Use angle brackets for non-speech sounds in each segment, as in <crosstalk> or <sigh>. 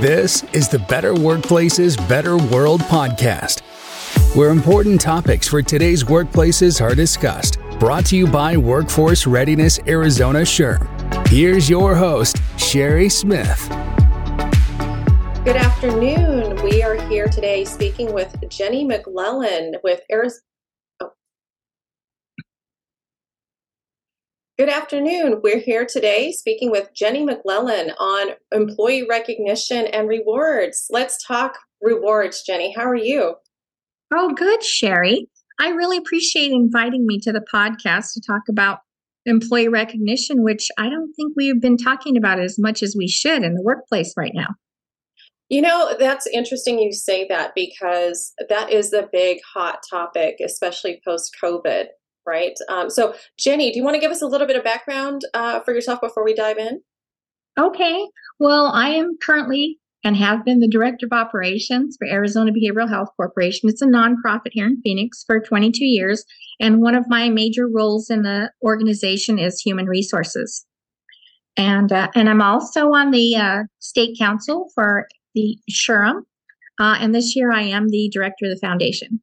This is the Better Workplaces, Better World podcast, where important topics for today's workplaces are discussed. Brought to you by Workforce Readiness Arizona SHRM. Here's your host, Sherry Smith. Good afternoon. We are here today speaking with Jenny McLellan with Good afternoon. We're here today speaking with Jenny McLellan on employee recognition and rewards. Let's talk rewards, Jenny. How are you? Oh, good, Sherry. I really appreciate inviting me to the podcast to talk about employee recognition, which I don't think we have been talking about as much as we should in the workplace right now. You know, that's interesting you say that because that is the big hot topic, especially post COVID right? Um, so, Jenny, do you want to give us a little bit of background uh, for yourself before we dive in? Okay. Well, I am currently and have been the director of operations for Arizona Behavioral Health Corporation. It's a nonprofit here in Phoenix for 22 years. And one of my major roles in the organization is human resources. And, uh, and I'm also on the uh, state council for the SHRM. Uh, and this year I am the director of the foundation.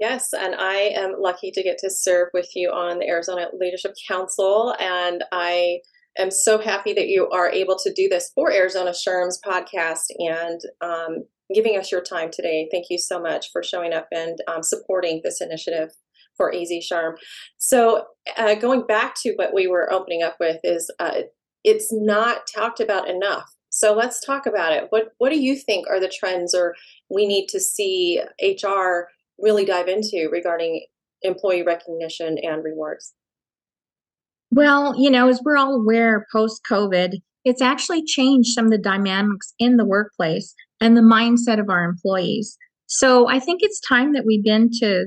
Yes, and I am lucky to get to serve with you on the Arizona Leadership Council. And I am so happy that you are able to do this for Arizona SHRM's podcast and um, giving us your time today. Thank you so much for showing up and um, supporting this initiative for AZ SHRM. So, uh, going back to what we were opening up with, is uh, it's not talked about enough. So let's talk about it. What What do you think are the trends, or we need to see HR really dive into regarding employee recognition and rewards? Well, you know, as we're all aware, post COVID, it's actually changed some of the dynamics in the workplace and the mindset of our employees. So I think it's time that we begin to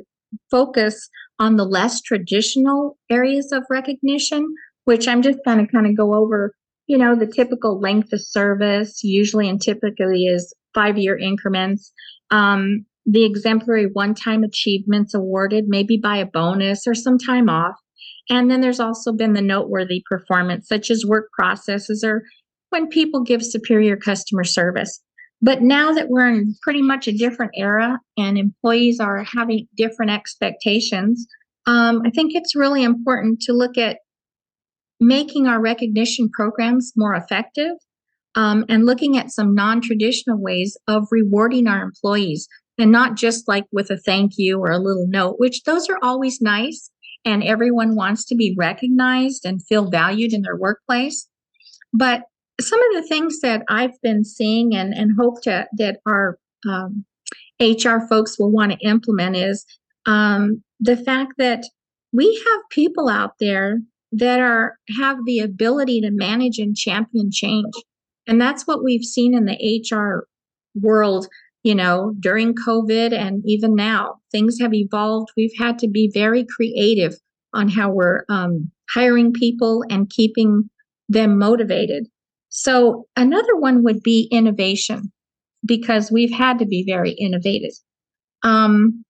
focus on the less traditional areas of recognition, which I'm just going to kind of go over. You know, the typical length of service, usually and typically is five year increments. Um, the exemplary one time achievements awarded, maybe by a bonus or some time off. And then there's also been the noteworthy performance, such as work processes or when people give superior customer service. But now that we're in pretty much a different era and employees are having different expectations, um, I think it's really important to look at making our recognition programs more effective um, and looking at some non traditional ways of rewarding our employees and not just like with a thank you or a little note, which those are always nice. And everyone wants to be recognized and feel valued in their workplace. But some of the things that I've been seeing and, and hope to, that our um, HR folks will want to implement is um, the fact that we have people out there that are have the ability to manage and champion change. And that's what we've seen in the HR world you know, during COVID and even now, things have evolved. We've had to be very creative on how we're um, hiring people and keeping them motivated. So, another one would be innovation because we've had to be very innovative. Um,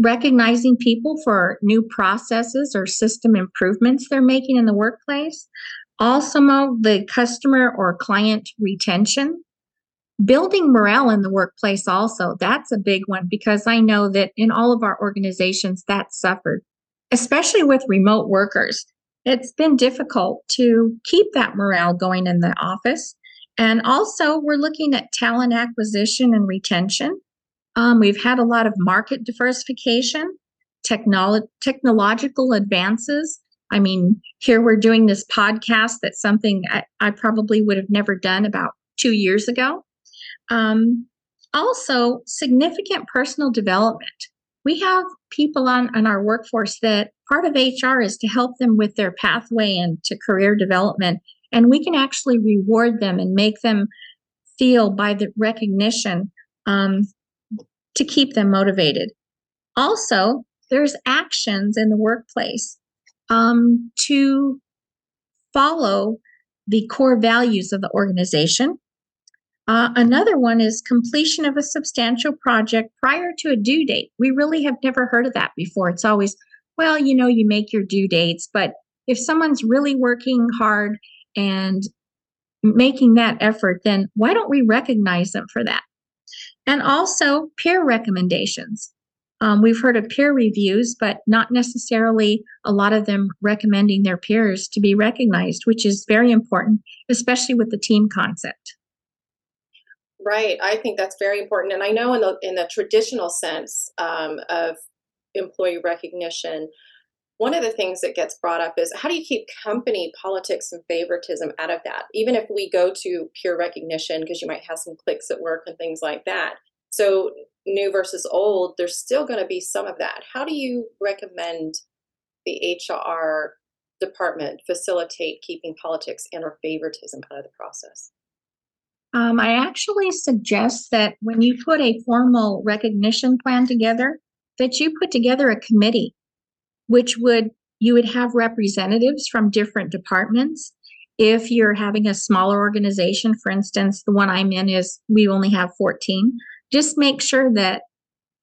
recognizing people for new processes or system improvements they're making in the workplace. Also, the customer or client retention building morale in the workplace also that's a big one because i know that in all of our organizations that suffered especially with remote workers. It's been difficult to keep that morale going in the office. And also we're looking at talent acquisition and retention. Um, we've had a lot of market diversification technolo- technological advances. I mean here we're doing this podcast that's something I, I probably would have never done about two years ago um, also, significant personal development. We have people on, on our workforce that part of HR is to help them with their pathway into career development. And we can actually reward them and make them feel by the recognition um, to keep them motivated. Also, there's actions in the workplace um, to follow the core values of the organization uh, another one is completion of a substantial project prior to a due date. We really have never heard of that before. It's always, well, you know, you make your due dates, but if someone's really working hard and making that effort, then why don't we recognize them for that? And also peer recommendations. Um, we've heard of peer reviews, but not necessarily a lot of them recommending their peers to be recognized, which is very important, especially with the team concept. Right, I think that's very important, and I know in the in the traditional sense um, of employee recognition, one of the things that gets brought up is how do you keep company politics and favoritism out of that? Even if we go to peer recognition, because you might have some cliques at work and things like that. So new versus old, there's still going to be some of that. How do you recommend the HR department facilitate keeping politics and or favoritism out of the process? Um, I actually suggest that when you put a formal recognition plan together, that you put together a committee, which would you would have representatives from different departments. If you're having a smaller organization, for instance, the one I'm in is we only have 14 just make sure that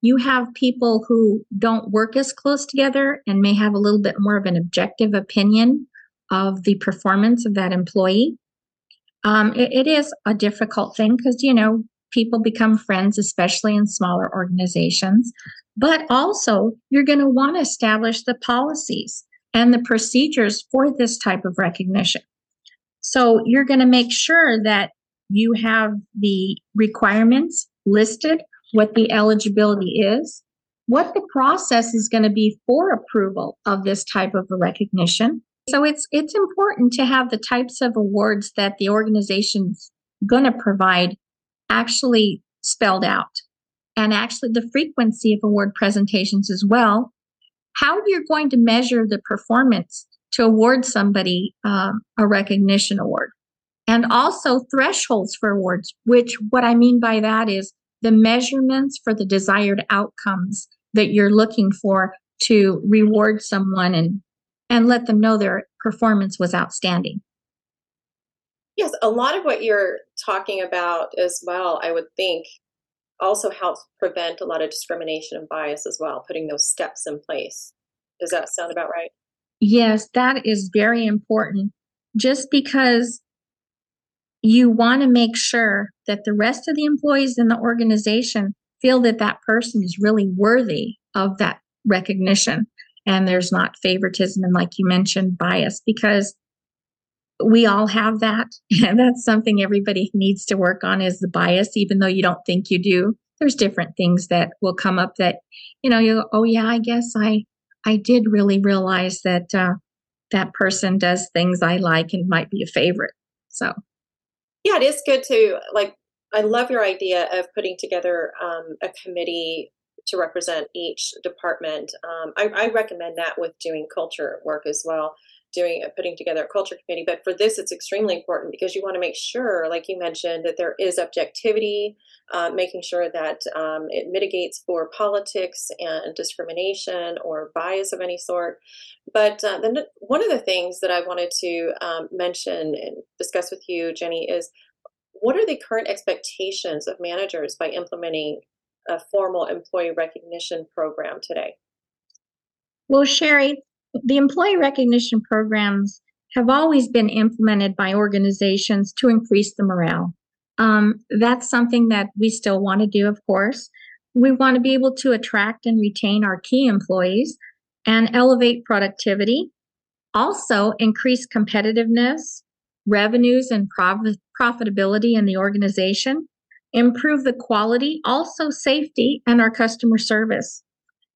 you have people who don't work as close together and may have a little bit more of an objective opinion of the performance of that employee. Um, it, it is a difficult thing because, you know, people become friends, especially in smaller organizations. But also, you're going to want to establish the policies and the procedures for this type of recognition. So, you're going to make sure that you have the requirements listed, what the eligibility is, what the process is going to be for approval of this type of a recognition. So it's it's important to have the types of awards that the organization's going to provide actually spelled out and actually the frequency of award presentations as well. How you're going to measure the performance to award somebody um, a recognition award and also thresholds for awards, which what I mean by that is the measurements for the desired outcomes that you're looking for to reward someone and and let them know their performance was outstanding. Yes, a lot of what you're talking about as well, I would think, also helps prevent a lot of discrimination and bias as well, putting those steps in place. Does that sound about right? Yes, that is very important. Just because you want to make sure that the rest of the employees in the organization feel that that person is really worthy of that recognition and there's not favoritism and like you mentioned bias because we all have that. <laughs> And that's something everybody needs to work on is the bias even though you don't think you do. There's different things that will come up that you know you oh yeah i guess i i did really realize that uh, that person does things i like and might be a favorite. So. Yeah, it is good to like. I love your idea of putting together um, a committee to represent each department. Um, I, I, recommend that with doing culture work as well, doing putting together a culture committee. But for this, it's extremely important because you want to make sure, like you mentioned, that there is objectivity, uh, making sure that um, it mitigates for politics and discrimination or bias of any sort. But uh, then one of the things that I wanted to um, mention and discuss with you, Jenny, is what are the current expectations of managers by implementing a formal employee recognition program today? Well, Sherry, the employee recognition programs have always been implemented by organizations to increase the morale. Um, that's something that we still want to do, of course. We want to be able to attract and retain our key employees and elevate productivity, also increase competitiveness, revenues, and profit, profitability in the organization, improve the quality, also safety, and our customer service.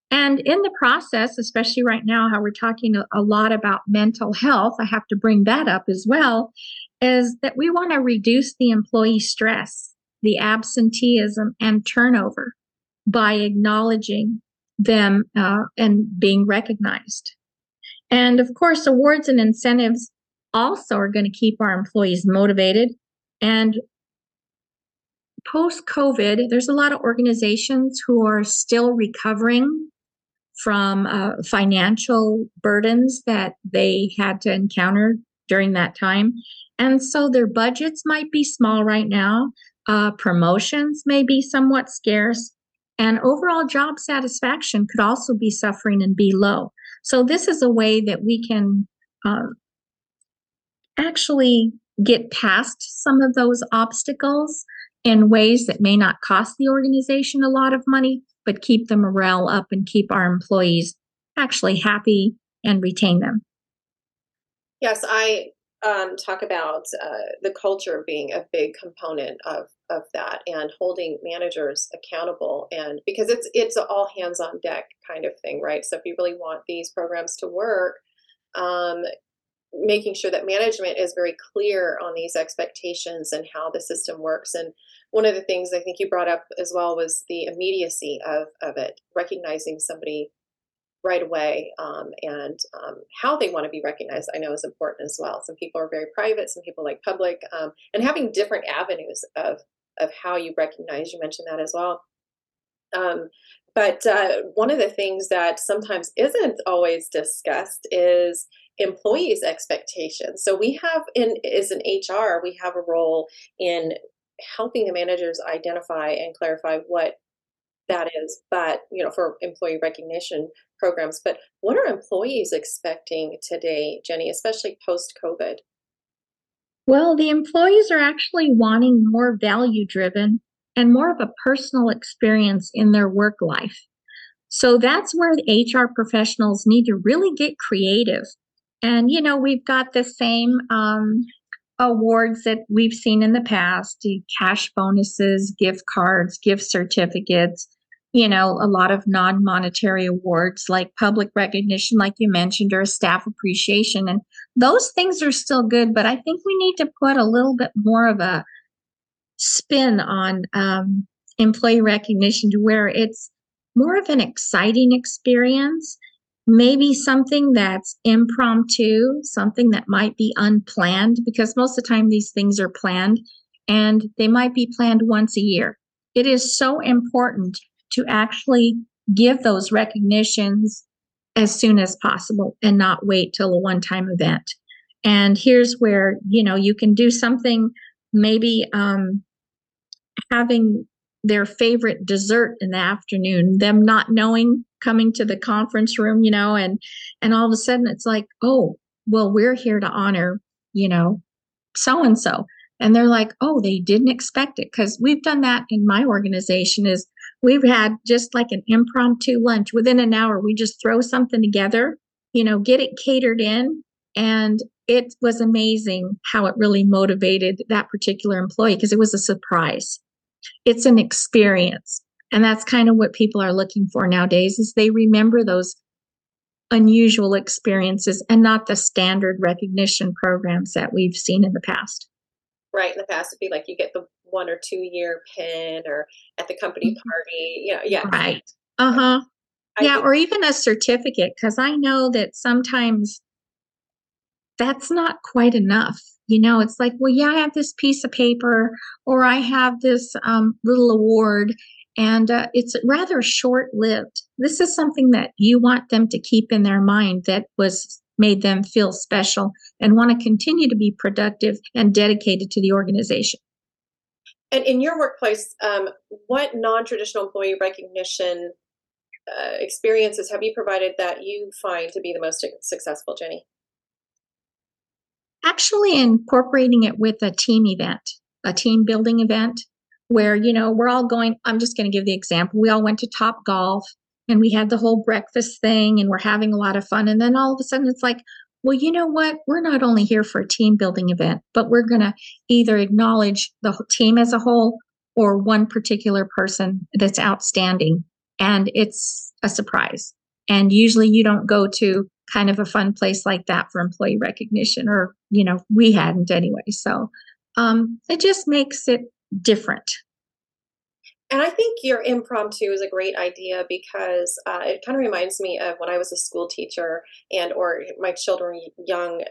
And in the process, especially right now, how we're talking a lot about mental health, I have to bring that up as well, is that we want to reduce the employee stress, the absenteeism, and turnover by acknowledging them uh, and being recognized. And of course, awards and incentives also are going to keep our employees motivated. And post COVID, there's a lot of organizations who are still recovering from uh, financial burdens that they had to encounter during that time. And so their budgets might be small right now. Uh, promotions may be somewhat scarce. And overall job satisfaction could also be suffering and be low. So, this is a way that we can uh, actually get past some of those obstacles in ways that may not cost the organization a lot of money, but keep the morale up and keep our employees actually happy and retain them. Yes, I um, talk about uh, the culture being a big component of of that and holding managers accountable and because it's it's all hands on deck kind of thing right so if you really want these programs to work um, making sure that management is very clear on these expectations and how the system works. And one of the things i think you brought up as well was the immediacy of, of it recognizing somebody right away um, and um, how they want to be recognized i know is important as well. Some people are very private some people like public um, and having different avenues of of how you recognize you mentioned that as well. Um, but uh, one of the things that sometimes isn't always discussed is employees expectations. So we have in as an hr we have a role in helping the managers identify and clarify what that is but you know for employee recognition programs. But what are employees expecting today jenny especially post covid well the employees are actually wanting more value driven and more of a personal experience in their work life. So that's where the hr professionals need to really get creative and you know we've got the same um, awards that we've seen in the past cash bonuses gift cards gift certificates you know, a lot of non monetary awards like public recognition, like you mentioned, or staff appreciation. And those things are still good, but I think we need to put a little bit more of a spin on um, employee recognition to where it's more of an exciting experience, maybe something that's impromptu, something that might be unplanned, because most of the time these things are planned and they might be planned once a year. It is so important to actually give those recognitions as soon as possible and not wait till a one time event. And here's where, you know, you can do something maybe um, having their favorite dessert in the afternoon, them not knowing coming to the conference room, you know, and and all of a sudden it's like, oh, well, we're here to honor, you know, so and so. And they're like, oh, they didn't expect it. Cause we've done that in my organization is We've had just like an impromptu lunch within an hour. We just throw something together, you know, get it catered in. And it was amazing how it really motivated that particular employee because it was a surprise. It's an experience. And that's kind of what people are looking for nowadays is they remember those unusual experiences and not the standard recognition programs that we've seen in the past. Right. In the past, it'd be like you get the one or two year pin or at the company mm-hmm. party. Know, yeah. Right. Uh huh. Yeah, think- or even a certificate, because I know that sometimes that's not quite enough. You know, it's like, well, yeah, I have this piece of paper or I have this um, little award, and uh, it's rather short lived. This is something that you want them to keep in their mind that was made them feel special and want to continue to be productive and dedicated to the organization. And in your workplace, um, what non-traditional employee recognition uh, experiences have you provided that you find to be the most successful, Jenny? Actually, incorporating it with a team event, a team building event, where you know we're all going. I'm just going to give the example. We all went to Topgolf, and we had the whole breakfast thing, and we're having a lot of fun. And then all of a sudden, it's like, well, you know what? We're not only here for a team building event, but we're going to either acknowledge the team as a whole or one particular person that's outstanding. And it's a surprise. And usually you don't go to kind of a fun place like that for employee recognition, or, you know, we hadn't anyway. So um, it just makes it different and I think your impromptu is a great idea because uh, it kind of reminds me of when I was a school teacher and or my children young.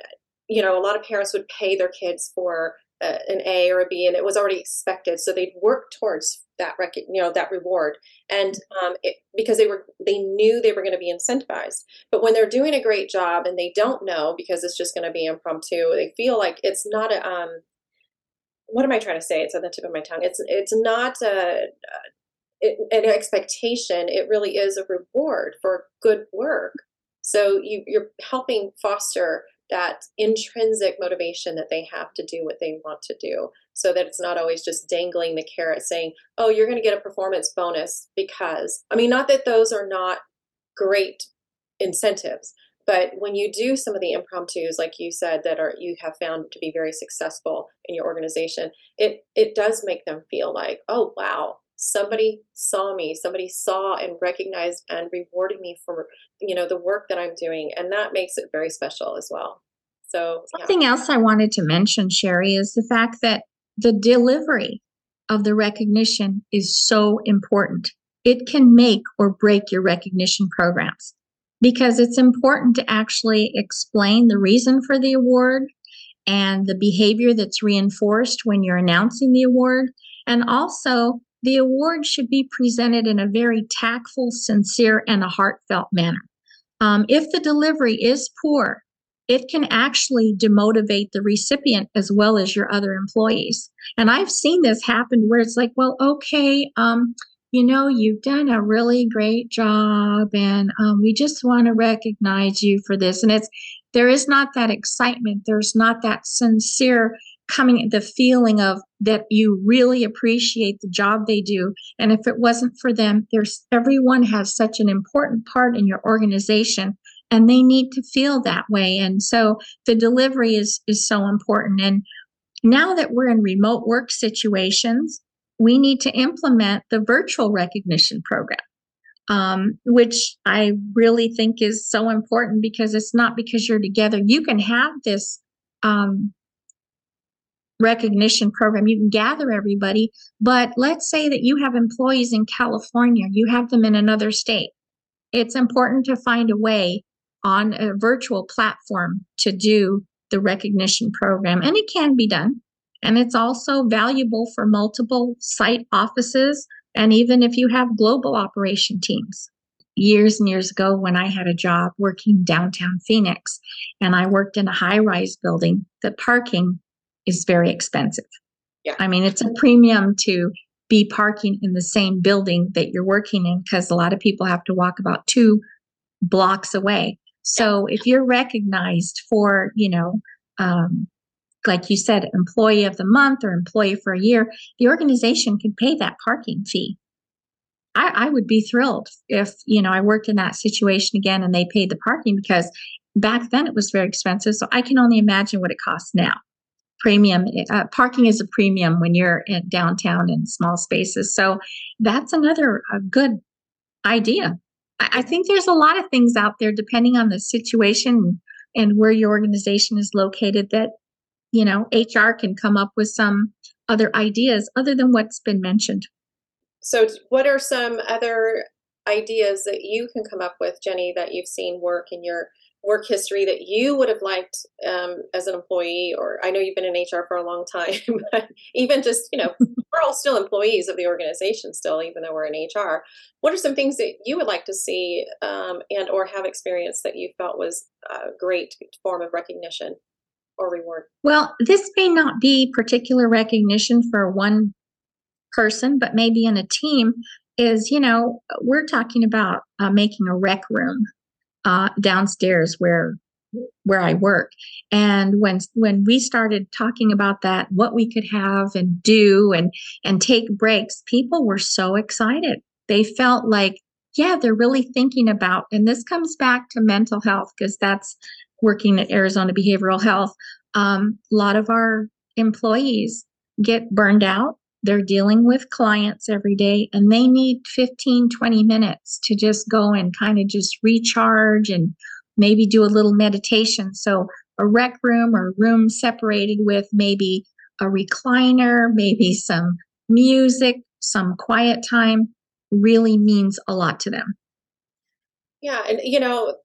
You know, a lot of parents would pay their kids for uh, an A or a B, and it was already expected, so they'd work towards that rec- you know that reward, and um, it, because they were they knew they were going to be incentivized. But when they're doing a great job and they don't know because it's just going to be impromptu, they feel like it's not a um, what am I trying to say? It's on the tip of my tongue. It's it's not a, an expectation. It really is a reward for good work. So you, you're helping foster that intrinsic motivation that they have to do what they want to do so that it's not always just dangling the carrot saying oh you're going to get a performance bonus because i mean not that those are not great incentives but when you do some of the impromptus like you said that are you have found to be very successful in your organization it it does make them feel like oh wow somebody saw me. Somebody saw and recognized and rewarded me for you know the work that i'm doing. And that makes it very special as well. So something yeah. else i wanted to mention sherry is the fact that the delivery of the recognition is so important. It can make or break your recognition programs because it's important to actually explain the reason for the award and the behavior that's reinforced when you're announcing the award and also the award should be presented in a very tactful, sincere, and a heartfelt manner. Um, if the delivery is poor, it can actually demotivate the recipient as well as your other employees. And I've seen this happen where it's like, well, okay, um, you know, you've done a really great job, and um, we just want to recognize you for this. And it's there is not that excitement. There's not that sincere coming the feeling of that you really appreciate the job they do and if it wasn't for them there's everyone has such an important part in your organization and they need to feel that way and so the delivery is is so important and now that we're in remote work situations we need to implement the virtual recognition program um, which I really think is so important because it's not because you're together. You can have this um, recognition program. You can gather everybody, but let's say that you have employees in California, you have them in another state. It's important to find a way on a virtual platform to do the recognition program, and it can be done. And it's also valuable for multiple site offices, and even if you have global operation teams. Years and years ago, when I had a job working downtown Phoenix, and I worked in a high rise building, the parking is very expensive. Yeah. I mean, it's a premium to be parking in the same building that you're working in because a lot of people have to walk about two blocks away. So if you're recognized for, you know, um, like you said, employee of the month or employee for a year, the organization can pay that parking fee. I, I would be thrilled if, you know, I worked in that situation again and they paid the parking because back then it was very expensive. So I can only imagine what it costs now premium uh, parking is a premium when you're in downtown in small spaces so that's another good idea I, I, think there's a lot of things out there depending on the situation and where your organization is located that you know hr can come up with some other ideas other than what's been mentioned. So what are some other ideas that you can come up with jenny that you've seen work in your work history that you would have liked um, as an employee? Or i know you've been in hr for a long time <laughs> but even just you know <laughs> we're all still employees of the organization still even though we're in hr what are some things that you would like to see um, and or have experienced that you felt was a great form of recognition or reward well this may not be particular recognition for one person but maybe in a team is you know we're talking about uh, making a rec room uh, downstairs where where I work. And when when we started talking about that, what we could have and do and and take breaks, people were so excited. They felt like, yeah, they're really thinking about, and this comes back to mental health because that's working at Arizona Behavioral Health. Um, a lot of our employees get burned out they're dealing with clients every day and they need 15, 20 minutes to just go and kind of just recharge and maybe do a little meditation. So, a rec room or room separated with maybe a recliner, maybe some music, some quiet time really means a lot to them. Yeah, and you know,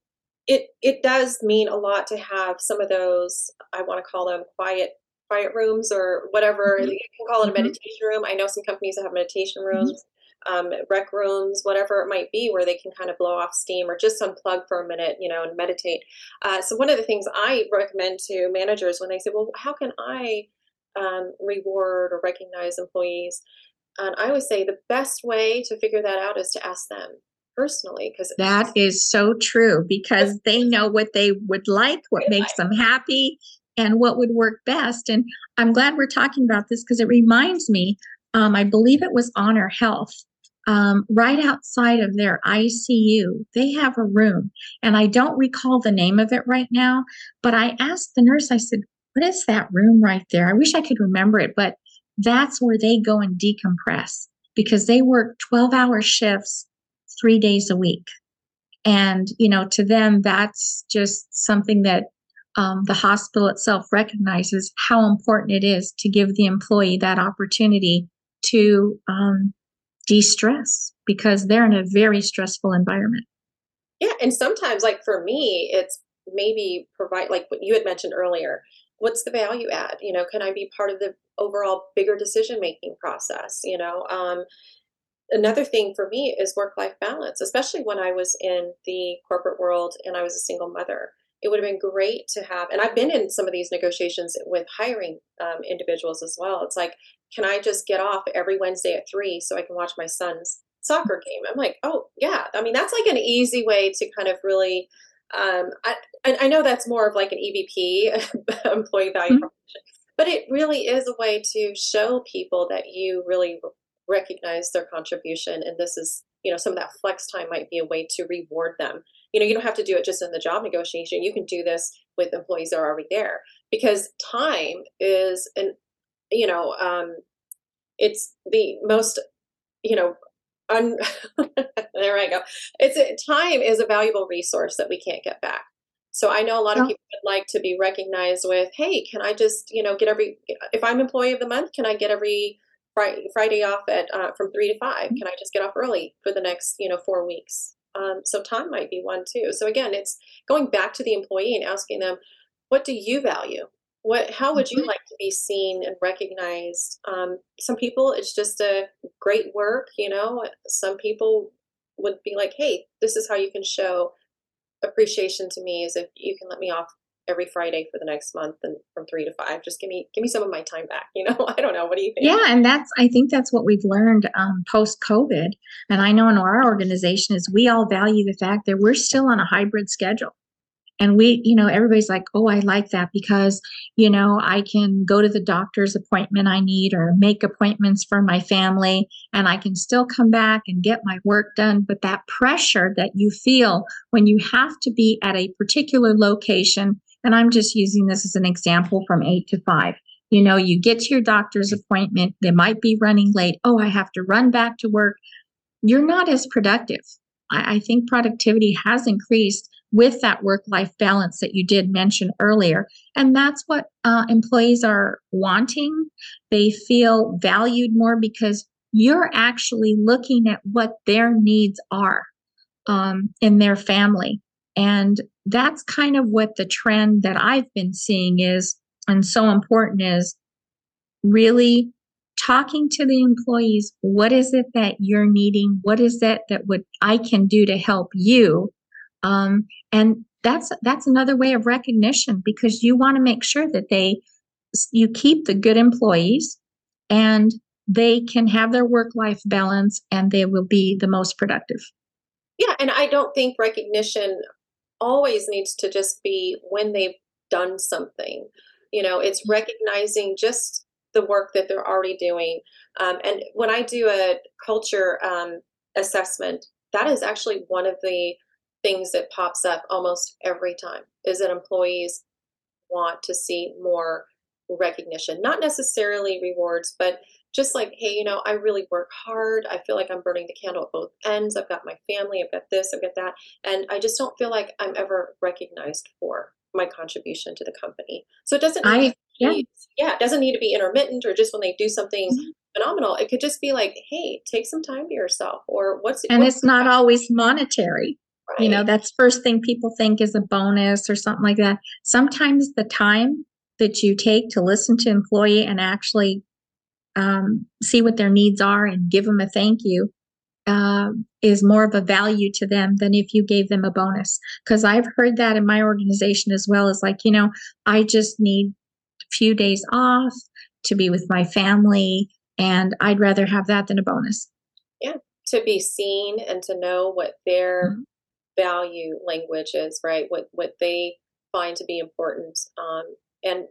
it it does mean a lot to have some of those I want to call them quiet quiet rooms or whatever. Mm-hmm. You can call it a mm-hmm. meditation room. I know some companies that have meditation mm-hmm. rooms, mm-hmm. um, rec rooms, whatever it might be, where they can kind of blow off steam or just unplug for a minute, you know, and meditate. Uh, so one of the things I recommend to managers when they say, "Well, how can I um, reward or recognize employees?" And I always say the best way to figure that out is to ask them personally because that is so true because they know what they would like, what makes them happy, and what would work best. And I'm glad we're talking about this because it reminds me. Um, I believe it was Honor Health um, right outside of their ICU, they have a room. And I don't recall the name of it right now, but I asked the nurse, I said, What is that room right there? I wish I could remember it, but that's where they go and decompress because they work 12 hour shifts three days a week. And, you know, to them, that's just something that um, the hospital itself recognizes how important it is to give the employee that opportunity to um, de-stress because they're in a very stressful environment. Yeah, and sometimes like for me, it's maybe provide like what you had mentioned earlier. What's the value add? You know, can I be part of the overall bigger decision making process? You know, um, another thing for me is work life balance, especially when I was in the corporate world and I was a single mother. It would have been great to have, and I've been in some of these negotiations with hiring um, individuals as well. It's like, can I just get off every Wednesday at three so I can watch my son's soccer game? I'm like, oh yeah. I mean, that's like an easy way to kind of really. Um, I, I know that's more of like an EVP, <laughs> employee value mm-hmm. proposition, but it really is a way to show people that you really recognize their contribution, and this is, you know, some of that flex time might be a way to reward them. You know, you don't have to do it just in the job negotiation. You can do this with employees that are already there because time is an you know, um, it's the most, you know, un- <laughs> there I go. It's a, time is a valuable resource that we can't get back. So I know a lot of people would like to be recognized with, hey, can I just, you know, get every, if I'm employee of the month, can I get every Friday, Friday off at uh, from three to 5 mm-hmm. Can I just get off early for the next, you know, four weeks? Um, so time might be one too. So again, it's going back to the employee and asking them, what do you value? what how would you mm-hmm. like to be seen and recognized um, some people it's just a great work you know some people would be like hey this is how you can show appreciation to me is if you can let me off every friday for the next month and from three to five. Just give me give me some of my time back <laughs> you know? I don't know. What do you think? Yeah and that's i think that's what we've learned um, post covid and i know in our organization is we all value the fact that we're still on a hybrid schedule. And we, you know, everybody's like, oh, I like that because, you know, I can go to the doctor's appointment I need or make appointments for my family and I can still come back and get my work done. But that pressure that you feel when you have to be at a particular location, and I'm just using this as an example from eight to five. You know, you get to your doctor's appointment, they might be running late. Oh, I have to run back to work. You're not as productive. I, I think productivity has increased with that work life balance that you did mention earlier. And that's what uh, employees are wanting. They feel valued more because you're actually looking at what their needs are um, in their family. And that's kind of what the trend that I've been seeing is, and so important is really talking to the employees what is it that you're needing what is it that what i can do to help you um, and that's that's another way of recognition because you want to make sure that they you keep the good employees and they can have their work life balance and they will be the most productive. Yeah, and I don't think recognition always needs to just be when they've done something. You know, it's mm-hmm. recognizing just the work that they're already doing. Um, and when I do a culture um, assessment, that is actually one of the things that pops up almost every time is that employees want to see more recognition not necessarily rewards but just like hey you know i really work hard i feel like i'm burning the candle at both ends i've got my family i've got this i've got that and i just don't feel like i'm ever recognized for my contribution to the company so it doesn't I, yeah. Be, yeah it doesn't need to be intermittent or just when they do something mm-hmm. phenomenal it could just be like hey take some time to yourself or what's and what's it's not always monetary Right. You know, that's first thing people think is a bonus or something like that. Sometimes the time that you take to listen to employee and actually um, see what their needs are and give them a thank you uh, is more of a value to them than if you gave them a bonus. Because I've heard that in my organization as well. Is like, you know, I just need a few days off to be with my family, and I'd rather have that than a bonus. Yeah, to be seen and to know what their mm-hmm. value language is, right? What what they find to be important. Um, and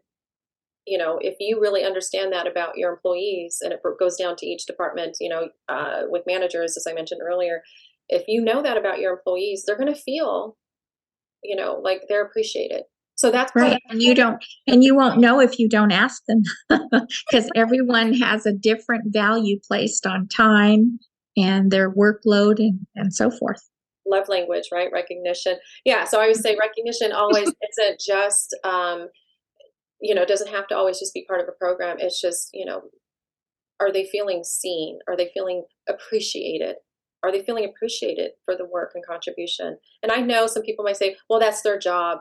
you know, if you really understand that about your employees, and it goes down to each department, you know, uh, with managers, as I mentioned earlier, if you know that about your employees, they're going to feel, you know, like they're appreciated. So that's right. And you don't, and you won't know if you don't ask them <laughs> because everyone has a different value placed on time and their workload and, and so forth. Love language, right? Recognition. Yeah. So I would say recognition always isn't just, um, you know, doesn't have to always just be part of a program. It's just, you know, are they feeling seen? Are they feeling appreciated? Are they feeling appreciated for the work and contribution? And I know some people might say, well, that's their job.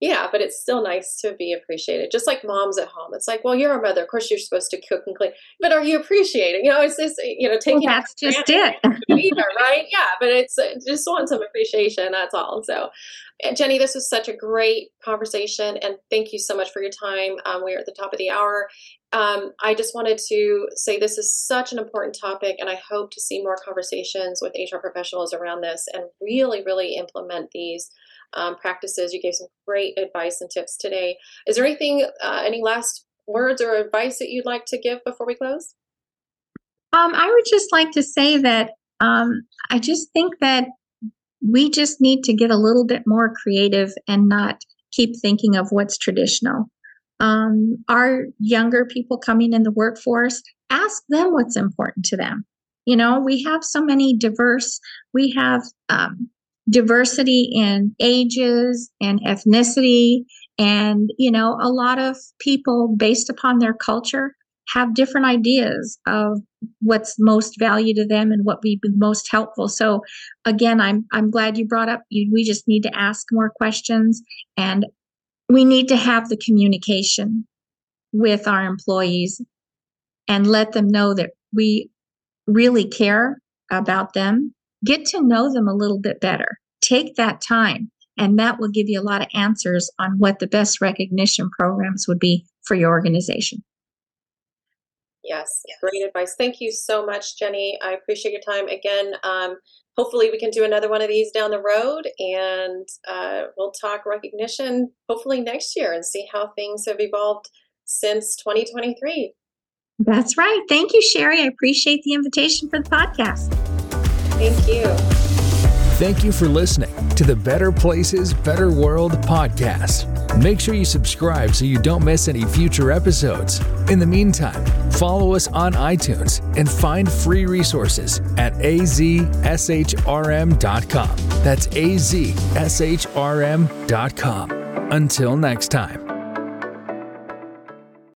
Yeah, but it's still nice to be appreciated. Just like moms at home. It's like, well, you're a mother. Of course, you're supposed to cook and clean. But are you appreciating? You know, it's just, you know, taking. Well, that's just it. either, right? Yeah, but it's uh, just want some appreciation. That's all. So, Jenny, this was such a great conversation. And thank you so much for your time. Um, we're at the top of the hour. Um, I just wanted to say this is such an important topic, and I hope to see more conversations with HR professionals around this and really, really implement these um, practices. You gave some great advice and tips today. Is there anything, uh, any last words or advice that you'd like to give before we close? Um, I would just like to say that um, I just think that we just need to get a little bit more creative and not keep thinking of what's traditional. Um, our younger people coming in the workforce, ask them what's important to them. You know, we have so many diverse, we have um, diversity in ages and ethnicity. And you know a lot of people based upon their culture have different ideas of what's most value to them and what would be most helpful. So again i'm i'm glad you brought up you, we just need to ask more questions. And we need to have the communication with our employees and let them know that we really care about them get to know them a little bit better. Take that time, and that will give you a lot of answers on what the best recognition programs would be for your organization. Yes, great advice. Thank you so much, Jenny. I appreciate your time. Again, um, hopefully, we can do another one of these down the road and uh, we'll talk recognition hopefully next year and see how things have evolved since 2023. That's right. Thank you, Sherry. I appreciate the invitation for the podcast. Thank you. Thank you for listening to the Better Places, Better World podcast. Make sure you subscribe so you don't miss any future episodes. In the meantime, follow us on iTunes and find free resources at azshrm.com. That's azshrm.com. Until next time.